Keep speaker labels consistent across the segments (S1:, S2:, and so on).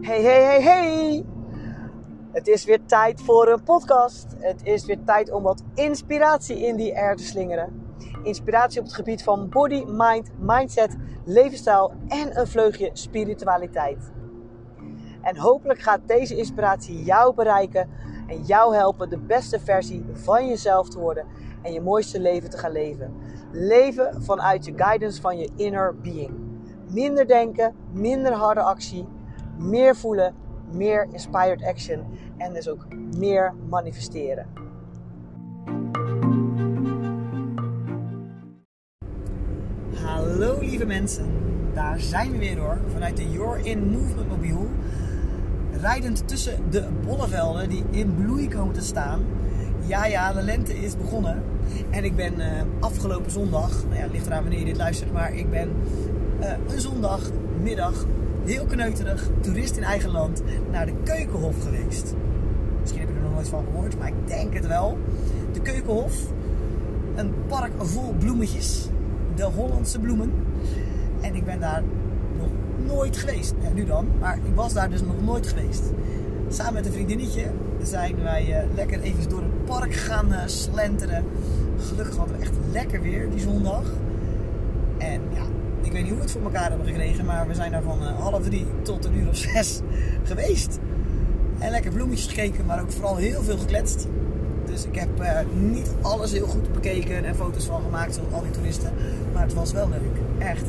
S1: Hey, hey, hey, hey! Het is weer tijd voor een podcast. Het is weer tijd om wat inspiratie in die air te slingeren. Inspiratie op het gebied van body, mind, mindset, levensstijl en een vleugje spiritualiteit. En hopelijk gaat deze inspiratie jou bereiken en jou helpen de beste versie van jezelf te worden en je mooiste leven te gaan leven. Leven vanuit je guidance van je inner being. Minder denken, minder harde actie, meer voelen, meer inspired action en dus ook meer manifesteren. Hallo lieve mensen, daar zijn we weer hoor, vanuit de Your In Movement mobiel. Rijdend tussen de bollevelden die in bloei komen te staan. Ja, ja, de lente is begonnen. En ik ben uh, afgelopen zondag, nou ja, ligt eraan wanneer je dit luistert, maar ik ben uh, een zondagmiddag heel kneuterig, toerist in eigen land, naar de Keukenhof geweest. Misschien heb je er nog nooit van gehoord, maar ik denk het wel. De Keukenhof, een park vol bloemetjes, de Hollandse bloemen. En ik ben daar nog nooit geweest. Ja, nu dan, maar ik was daar dus nog nooit geweest. Samen met een vriendinnetje zijn wij uh, lekker even door het park gaan uh, slenteren. Gelukkig hadden we echt lekker weer die zondag. En ja, ik weet niet hoe we het voor elkaar hebben gekregen, maar we zijn daar van uh, half drie tot een uur of zes geweest. En lekker bloemetjes gekeken, maar ook vooral heel veel gekletst. Dus ik heb niet alles heel goed bekeken en foto's van gemaakt, zoals al die toeristen. Maar het was wel leuk. Echt.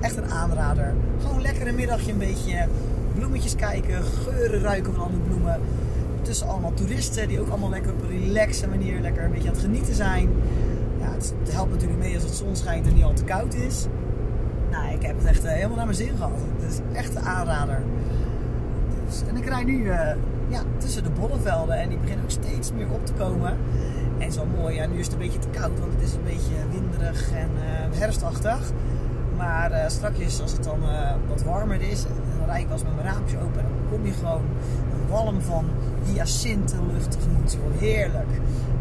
S1: Echt een aanrader. Gewoon lekker een middagje een beetje bloemetjes kijken, geuren ruiken van andere bloemen. Tussen allemaal toeristen die ook allemaal lekker op een relaxe manier lekker een beetje aan het genieten zijn. Ja, het, helpt natuurlijk mee als het zon schijnt en niet al te koud is. Nou, ik heb het echt uh, helemaal naar mijn zin gehad. Het is echt een aanrader. Dus, en ik rijd nu uh, ja, tussen de bollevelden en die beginnen ook steeds meer op te komen. En zo mooi, ja, nu is het een beetje te koud, want het is een beetje winderig en uh, herfstachtig. Maar uh, strakjes, als het dan wat warmer is, dan rijd ik als met mijn raampje open en dan kom je gewoon walm van hyacintenlucht tegemoet. Heerlijk.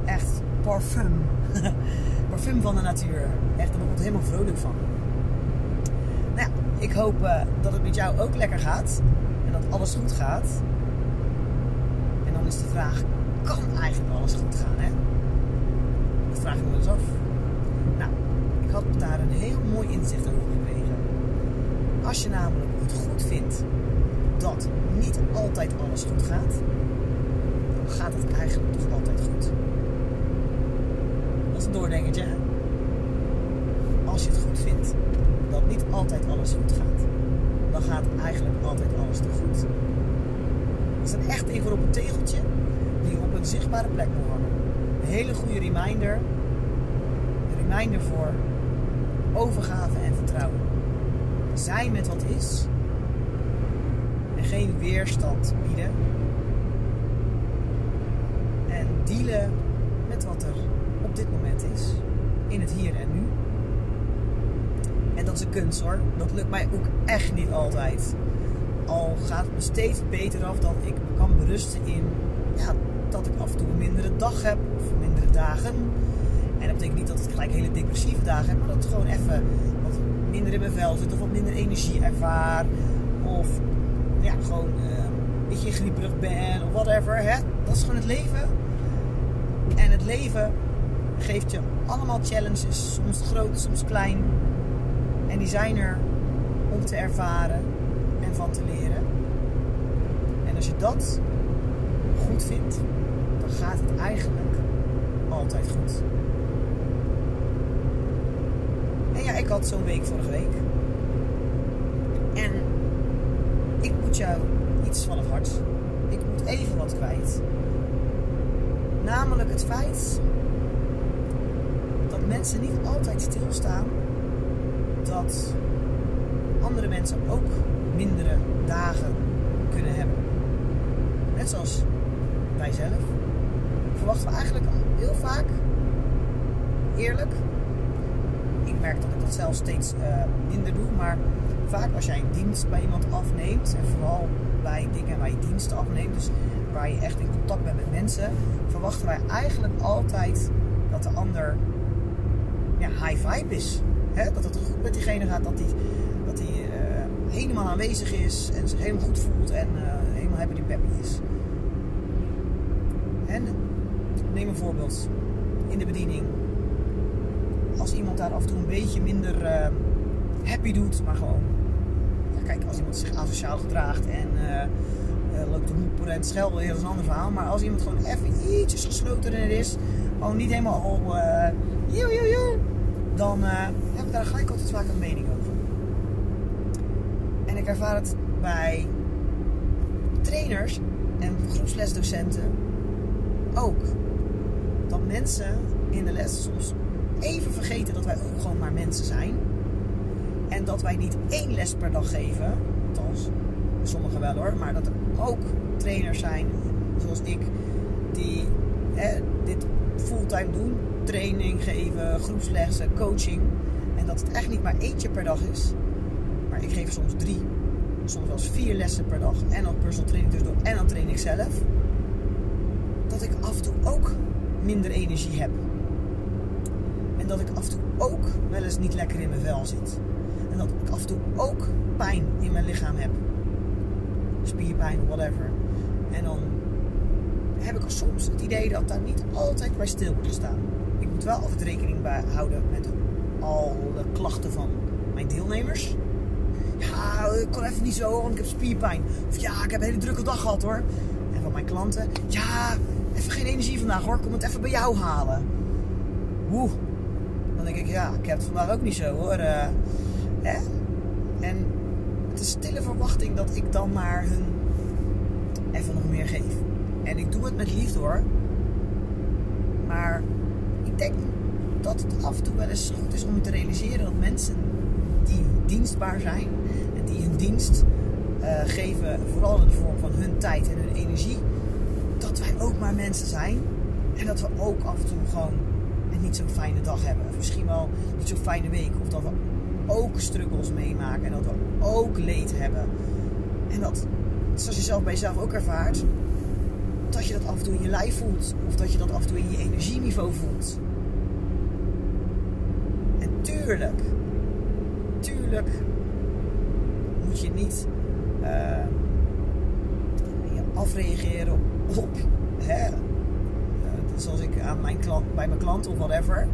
S1: Echt parfum. parfum van de natuur. Echt, daar word ik helemaal vrolijk van. Nou ja, ik hoop uh, dat het met jou ook lekker gaat. En dat alles goed gaat. En dan is de vraag, kan eigenlijk alles goed gaan, hè? Dat vraag ik me eens af. Nou, ik had daar een heel mooi inzicht over gekregen. Als je namelijk het goed vindt dat niet altijd alles goed gaat, dan gaat het eigenlijk toch altijd goed. Dat is een doordenkertje. Hè? Als je het goed vindt dat niet altijd alles goed gaat, dan gaat eigenlijk altijd alles te goed. Dat is een echt voor op een tegeltje die op een zichtbare plek moet hangen. Een hele goede reminder. Een reminder voor overgave en vertrouwen. Zijn met wat is. En geen weerstand bieden. En dealen met wat er op dit moment is. In het hier en nu. En dat is een kunst hoor. Dat lukt mij ook echt niet altijd. Al gaat het me steeds beter af dat ik kan berusten in ja, dat ik af en toe een mindere dag heb of mindere dagen. En dat betekent niet dat ik gelijk hele depressieve dagen heb, maar dat het gewoon even wat minder in mijn vel zit of wat minder energie ervaar. Of ja, gewoon uh, een beetje grieperig ben of whatever. Hè? Dat is gewoon het leven. En het leven geeft je allemaal challenges, soms groot, soms klein. En die zijn er om te ervaren en van te leren. En als je dat goed vindt, dan gaat het eigenlijk altijd goed. En ja, ik had zo'n week vorige week. En ik moet jou iets van het hart. Ik moet even wat kwijt. Namelijk het feit dat mensen niet altijd stilstaan dat andere mensen ook mindere dagen kunnen hebben. Net zoals wij zelf. Verwachten we eigenlijk heel vaak, eerlijk, ik merk dat ik dat zelf steeds uh, minder doe, maar vaak als jij een dienst bij iemand afneemt, en vooral bij dingen waar je diensten afneemt, dus waar je echt in contact bent met mensen, verwachten wij eigenlijk altijd dat de ander ja, high vibe is. hè, dat het goed met diegene gaat, dat hij dat hij, uh, helemaal aanwezig is en zich helemaal goed voelt en uh, helemaal happy peppy is. En neem een voorbeeld in de bediening. Als iemand daar af en toe een beetje minder uh, happy doet, maar gewoon, kijk, als iemand zich asociaal gedraagt en loopt te moeperen en schelden, is een ander verhaal. Maar als iemand gewoon even ietsjes geslotener is, gewoon niet helemaal al, uh, dan heb ik daar gelijk altijd vaak een mening over. En ik ervaar het bij trainers en groepslesdocenten ook. Dat mensen in de les soms even vergeten dat wij ook gewoon maar mensen zijn. En dat wij niet één les per dag geven. Althans, sommigen wel hoor. Maar dat er ook trainers zijn, zoals ik, die dit fulltime doen. Training geven, groepslessen, coaching. En dat het echt niet maar eentje per dag is. Maar ik geef soms drie, soms wel vier lessen per dag. En dan personal training tussendoor en dan train ik zelf. Dat ik af en toe ook minder energie heb. En dat ik af en toe ook wel eens niet lekker in mijn vel zit. En dat ik af en toe ook pijn in mijn lichaam heb. Spierpijn, whatever. En dan heb ik soms het idee dat daar niet altijd bij stil moet staan. Ik moet wel altijd rekening bij houden met alle klachten van mijn deelnemers. Ja, ik kon even niet zo, want ik heb spierpijn. Of ja, ik heb een hele drukke dag gehad hoor. En van mijn klanten, ja, even geen energie vandaag hoor, kom het even bij jou halen. Woe. Dan denk ik, ja, ik heb het vandaag ook niet zo hoor. Uh, En het is stille verwachting dat ik dan maar hun even nog meer geef. En ik doe het met liefde hoor. Maar ik denk dat het af en toe wel eens goed is om te realiseren dat mensen die dienstbaar zijn en die hun dienst uh, geven, vooral in de vorm van hun tijd en hun energie, dat wij ook maar mensen zijn en dat we ook af en toe gewoon een niet zo'n fijne dag hebben. Of misschien wel niet zo'n fijne week. Of dat we ook struggles meemaken en dat we ook leed hebben. En dat, zoals je zelf bij jezelf ook ervaart, dat je dat af en toe in je lijf voelt. Of dat je dat af en toe in je energieniveau voelt. En tuurlijk, tuurlijk moet je niet uh, afreageren op, op hè, uh, zoals ik aan mijn klant, bij mijn klant of whatever.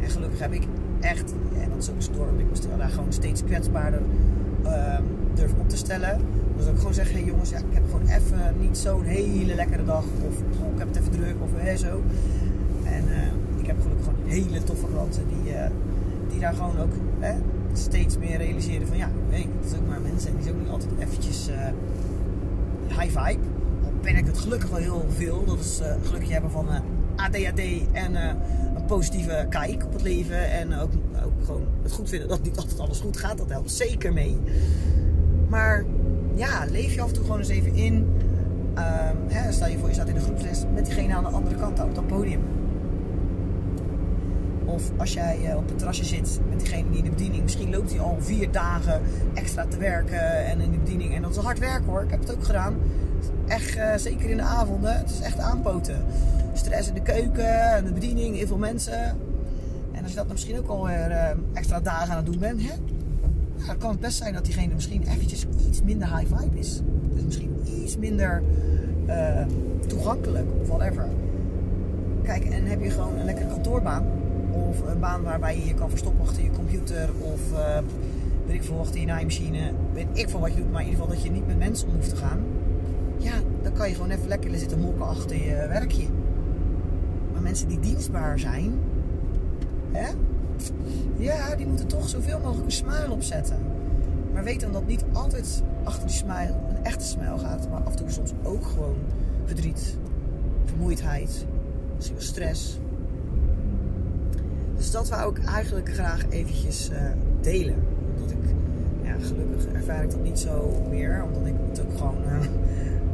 S1: En gelukkig heb ik echt, en dat is ook door, ik moest daar gewoon steeds kwetsbaarder uh, durven op te stellen. Dus ook gewoon zeggen, hey jongens, ja, ik heb gewoon even niet zo'n hele lekkere dag. Of oh, ik heb het even druk, of zo. En ik heb gelukkig gewoon hele toffe klanten die, die daar gewoon ook steeds meer realiseren van ja, hey, dat is ook maar mensen en die is ook niet altijd eventjes uh, high vibe. Al ben ik het gelukkig wel heel veel. Dat is gelukkig hebben van eh, ADHD en positieve kijk op het leven. En ook, ook gewoon het goed vinden dat niet altijd alles goed gaat. Dat helpt zeker mee. Maar ja, leef je af en toe gewoon eens even in. Um, hè, stel je voor, je staat in de groepsles met diegene aan de andere kant op dat podium of als jij eh, op het terrasje zit met diegene die in de bediening, misschien loopt hij al vier dagen extra te werken en in de bediening. En dat is hard werken hoor, ik heb het ook gedaan. Echt, uh, zeker in de avonden, het is echt aanpoten. Stress in de keuken, en de bediening, heel veel mensen. En als je dat misschien ook alweer uh, extra dagen aan het doen bent, hè? Dan kan het best zijn dat diegene misschien eventjes iets minder high vibe is. Dus misschien iets minder uh, toegankelijk of whatever. Kijk, en heb je gewoon een lekkere kantoorbaan of een baan waarbij je je kan verstoppen achter je computer. Of weet ik veel, achter je naaimachine. Weet ik veel wat je doet. Maar in ieder geval dat je niet met mensen om hoeft te gaan. Ja, dan kan je gewoon even lekker zitten mokken achter je werkje. Maar mensen die dienstbaar zijn. Hè? Ja, die moeten toch zoveel mogelijk een smile opzetten. Maar weet dan dat niet altijd achter die smile een echte smile gaat. Maar af en toe soms ook gewoon verdriet, vermoeidheid, misschien wel stress dus dat wou ik eigenlijk graag eventjes uh, delen. Omdat ik, ja, gelukkig ervaar ik dat niet zo meer. Omdat ik het ook gewoon uh,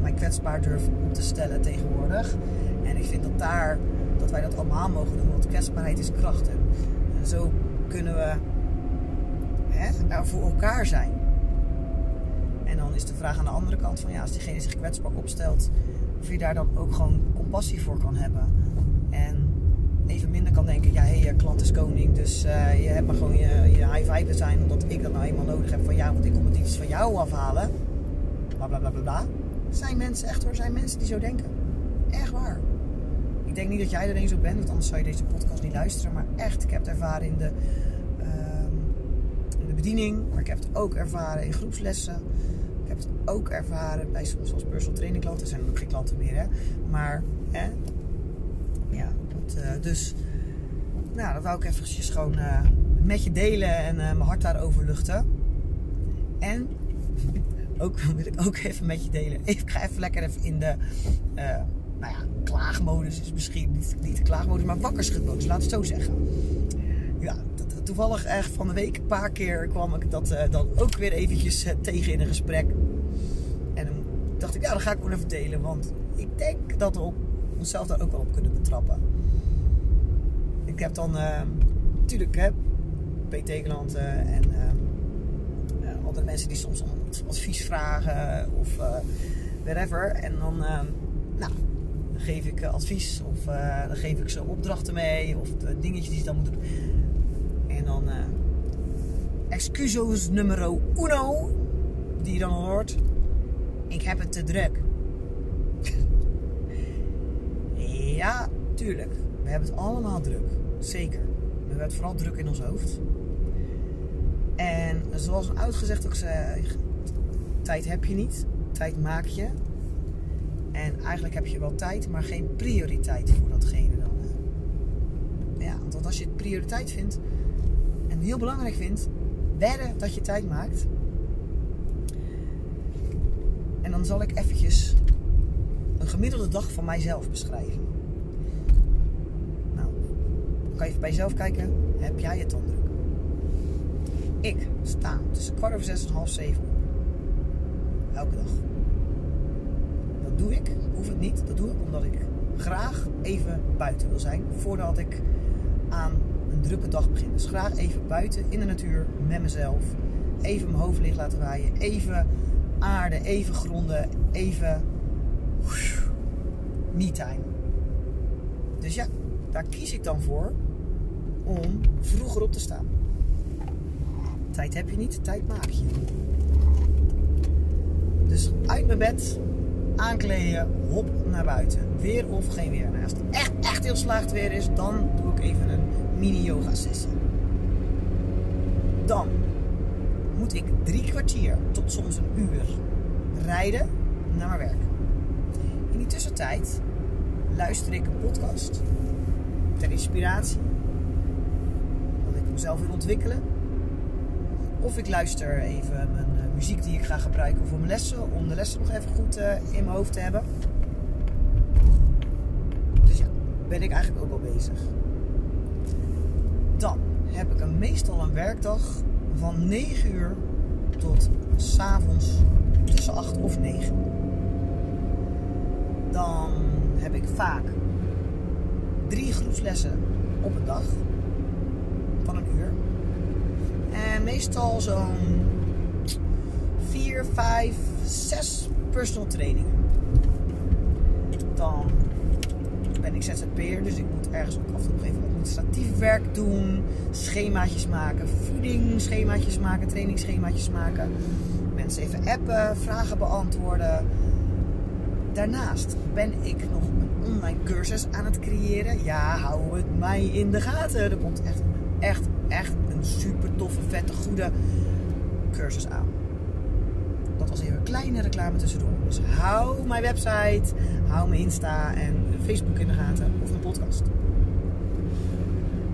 S1: mij kwetsbaar durf op te stellen tegenwoordig. En ik vind dat daar, dat wij dat allemaal mogen doen. Want kwetsbaarheid is kracht. En, en zo kunnen we hè, voor elkaar zijn. En dan is de vraag aan de andere kant van ja, als diegene zich kwetsbaar opstelt, of je daar dan ook gewoon compassie voor kan hebben. En even minder kan denken, ja hé, klant is koning, dus uh, je hebt maar gewoon je, je high zijn omdat ik dat nou eenmaal nodig heb van jou, want ik kom het iets van jou afhalen. Bla bla bla bla bla. Zijn mensen, echt hoor, zijn mensen die zo denken. Echt waar. Ik denk niet dat jij er eens op bent, want anders zou je deze podcast niet luisteren. Maar echt, ik heb het ervaren in de, uh, in de bediening, maar ik heb het ook ervaren in groepslessen. Ik heb het ook ervaren bij soms als personal training klanten. Er zijn ook geen klanten meer, hè. Maar, hè. Ja, dat, uh, dus... Nou, dat wou ik eventjes gewoon uh, met je delen en uh, mijn hart daarover luchten. En ook wil ik ook even met je delen. Ik ga even lekker even in de, uh, nou ja, klaagmodus is misschien niet, de klaagmodus, maar wakkerschudmodus, laat het zo zeggen. Ja, toevallig echt van de week een paar keer kwam ik dat uh, dan ook weer eventjes uh, tegen in een gesprek. En dan dacht ik, ja, dan ga ik gewoon even delen, want ik denk dat we onszelf daar ook wel op kunnen betrappen. Ik heb dan, natuurlijk, hè, PT-klanten en andere mensen die soms om advies vragen of uh, whatever. En dan, uh, nou, geef ik advies of uh, dan geef ik ze opdrachten mee of dingetjes die ze dan moeten doen. En dan excusos numero uno, die dan hoort. Ik heb het te druk. ja, tuurlijk. We hebben het allemaal druk. Zeker. We hebben het vooral druk in ons hoofd. En zoals gezegd ook zei, tijd heb je niet, tijd maak je. En eigenlijk heb je wel tijd, maar geen prioriteit voor datgene dan. Ja, want als je het prioriteit vindt en heel belangrijk vindt, wedden dat je tijd maakt. En dan zal ik eventjes een gemiddelde dag van mijzelf beschrijven. Nou, dan kan je even bij jezelf kijken, heb jij het dan? Ik sta tussen kwart over zes en half zeven op. Elke dag. Dat doe ik. Hoef het niet. Dat doe ik omdat ik graag even buiten wil zijn. Voordat ik aan een drukke dag begin. Dus graag even buiten in de natuur met mezelf. Even mijn hoofd licht laten waaien. Even aarde, even gronden. Even me-time. Dus ja, daar kies ik dan voor om vroeger op te staan. Tijd heb je niet, tijd maak je. Dus uit mijn bed, aankleden, hop naar buiten. Weer of geen weer. Nou, als het echt, echt heel slecht weer is, dan doe ik even een mini-yoga sessie. Dan moet ik drie kwartier tot soms een uur rijden naar mijn werk. In die tussentijd luister ik een podcast ter inspiratie. Dat ik mezelf wil ontwikkelen of ik luister even mijn uh, muziek die ik ga gebruiken voor mijn lessen. Om de lessen nog even goed uh, in mijn hoofd te hebben. Dus ja, ben ik eigenlijk ook wel bezig. Dan heb ik een, meestal een werkdag van 9 uur tot s'avonds tussen 8 of 9. Dan heb ik vaak drie groepslessen op een dag van een uur. Meestal zo'n 4, 5, 6 personal trainingen. Dan ben ik ZZP'er, dus ik moet ergens ook af en toe even administratief werk doen. Schemaatjes maken, voeding, schemaatjes maken, trainingsschemaatjes maken. Mensen even appen, vragen beantwoorden. Daarnaast ben ik nog een online cursus aan het creëren. Ja, hou het mij in de gaten. Er komt echt, echt, echt super toffe, vette, goede cursus aan. Dat was even een kleine reclame tussendoor. Dus hou mijn website, hou mijn Insta en Facebook in de gaten of mijn podcast.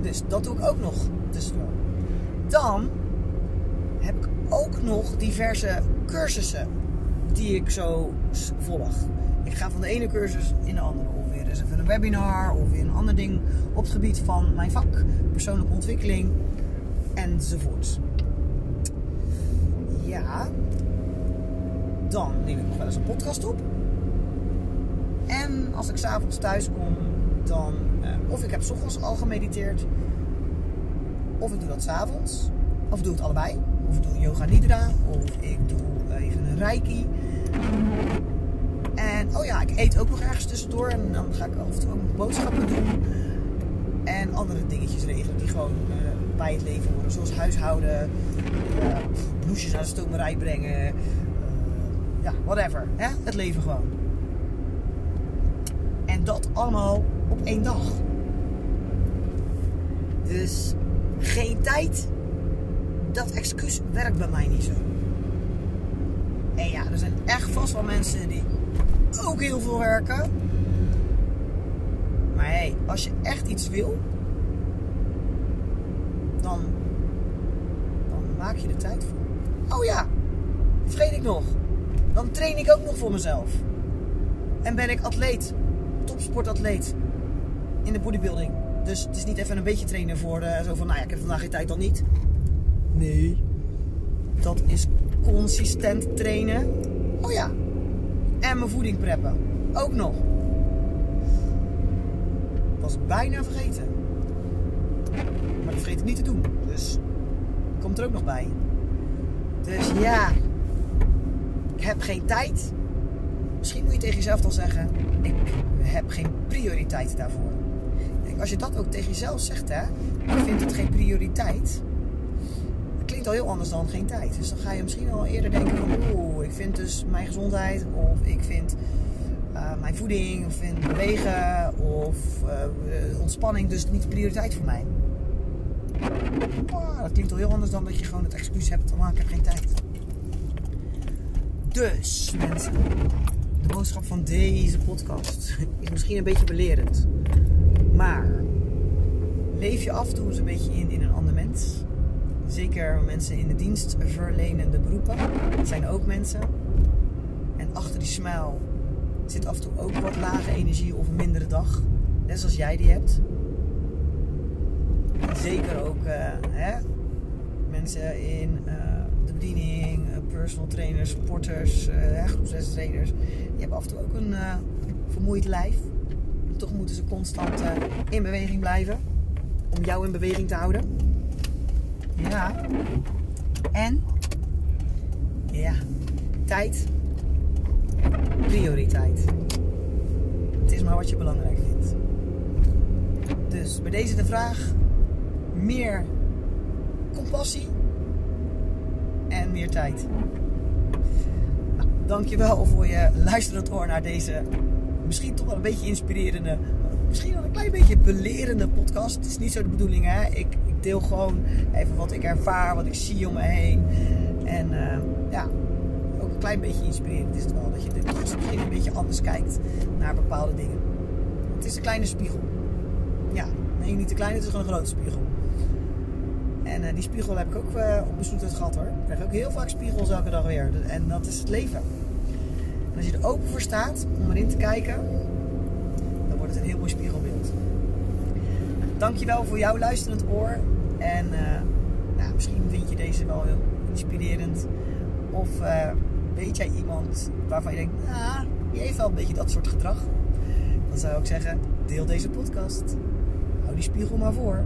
S1: Dus dat doe ik ook nog tussendoor. Dan heb ik ook nog diverse cursussen die ik zo volg. Ik ga van de ene cursus in de andere. Of weer eens even een webinar of weer een ander ding op het gebied van mijn vak, persoonlijke ontwikkeling enzovoort. Ja, dan neem ik nog wel eens een podcast op. En als ik s'avonds thuis kom, dan uh, of ik heb s ochtends al gemediteerd, of ik doe dat s'avonds, of doe het allebei. Of ik doe yoga nidra, of ik doe even een reiki. En oh ja, ik eet ook nog ergens tussendoor en dan ga ik af en toe ook nog boodschappen doen. En andere dingetjes regelen die gewoon uh, bij het leven horen. Zoals huishouden, uh, bloesjes naar de stomerij brengen. Uh, ja, whatever. Hè? Het leven gewoon. En dat allemaal op één dag. Dus geen tijd. Dat excuus werkt bij mij niet zo. En ja, er zijn echt vast wel mensen die ook heel veel werken. Maar hey, als je echt iets wil, dan, dan maak je er tijd voor. Oh ja, vergeet ik nog. Dan train ik ook nog voor mezelf. En ben ik atleet, topsportatleet in de bodybuilding. Dus het is niet even een beetje trainen voor uh, zo van, nou ja, ik heb vandaag geen tijd dan niet. Nee, dat is consistent trainen. Oh ja, en mijn voeding preppen. Ook nog. Was bijna vergeten. Maar dat vergeet ik niet te doen. Dus komt er ook nog bij. Dus ja, ik heb geen tijd. Misschien moet je tegen jezelf dan zeggen: ik heb geen prioriteit daarvoor. Als je dat ook tegen jezelf zegt, hè, ik vind het geen prioriteit. Dat klinkt al heel anders dan geen tijd. Dus dan ga je misschien al eerder denken van, oeh, ik vind dus mijn gezondheid of ik vind uh, mijn voeding of vind bewegen of uh, ontspanning dus niet prioriteit voor mij. Oh, dat klinkt al heel anders dan dat je gewoon het excuus hebt ah, ik heb geen tijd. Dus, mensen, de boodschap van deze podcast is misschien een beetje belerend. Maar leef je af en toe eens een beetje in in een ander mens. Zeker mensen in de dienstverlenende beroepen zijn ook mensen. En achter die smile zit af en toe ook wat lage energie of een mindere dag. Net zoals jij die hebt. Zeker ook uh, hè, mensen in uh, de bediening, personal trainers, sporters, uh, groepsleiders. Die hebben af en toe ook een vermoeid lijf. Toch moeten ze constant in beweging blijven. Om jou in beweging te houden. Ja. En? Ja. Tijd. Prioriteit. Het is maar wat je belangrijk vindt. Dus bij deze de vraag: meer compassie en meer tijd. Nou, dankjewel voor je luisterend oor naar deze misschien toch wel een beetje inspirerende, misschien wel een klein beetje belerende podcast. Het is niet zo de bedoeling, hè? Ik, ik deel gewoon even wat ik ervaar, wat ik zie om me heen. En uh, ja, ook een klein beetje inspirerend is het wel. Dat je misschien een beetje anders kijkt naar bepaalde dingen. Het is een kleine spiegel. Ja, nee, niet te klein, het is gewoon een grote spiegel. En uh, die spiegel heb ik ook uh, op mijn gehad hoor. Ik krijg ook heel vaak spiegels elke dag weer. En dat is het leven. En als je er open voor staat om erin te kijken, dan wordt het een heel mooi spiegelbeeld. Dankjewel voor jouw luisterend oor. En uh, nou, misschien vind je deze wel heel inspirerend. Of weet jij iemand waarvan je denkt, ah, die heeft wel een beetje dat soort gedrag. Dan zou ik zeggen, deel deze podcast. Hou die spiegel maar voor.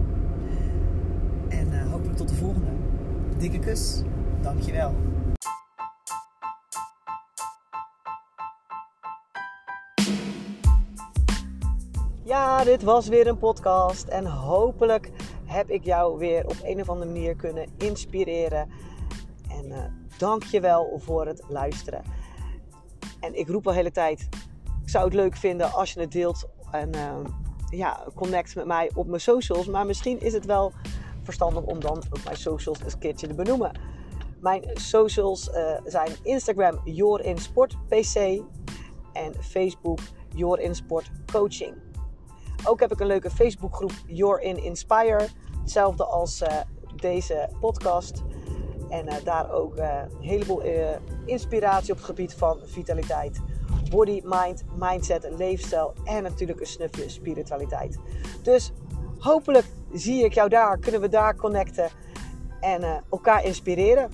S1: En uh, hopelijk tot de volgende. Dikke kus. Dankjewel. Ja, dit was weer een podcast. En hopelijk heb ik jou weer op een of andere manier kunnen inspireren. En uh, dank je wel voor het luisteren. En ik roep al hele tijd: ik zou het leuk vinden als je het deelt. En uh, ja, connect met mij op mijn socials. Maar misschien is het wel verstandig om dan ook mijn socials een keertje te benoemen. Mijn socials uh, zijn Instagram YourInSportPC en Facebook YourInSportCoaching. Coaching. Ook heb ik een leuke Facebookgroep Your in Inspire. Hetzelfde als uh, deze podcast. En uh, daar ook een heleboel inspiratie op het gebied van vitaliteit. Body, mind, mindset, leefstijl en natuurlijk een snufje spiritualiteit. Dus hopelijk zie ik jou daar, kunnen we daar connecten en uh, elkaar inspireren.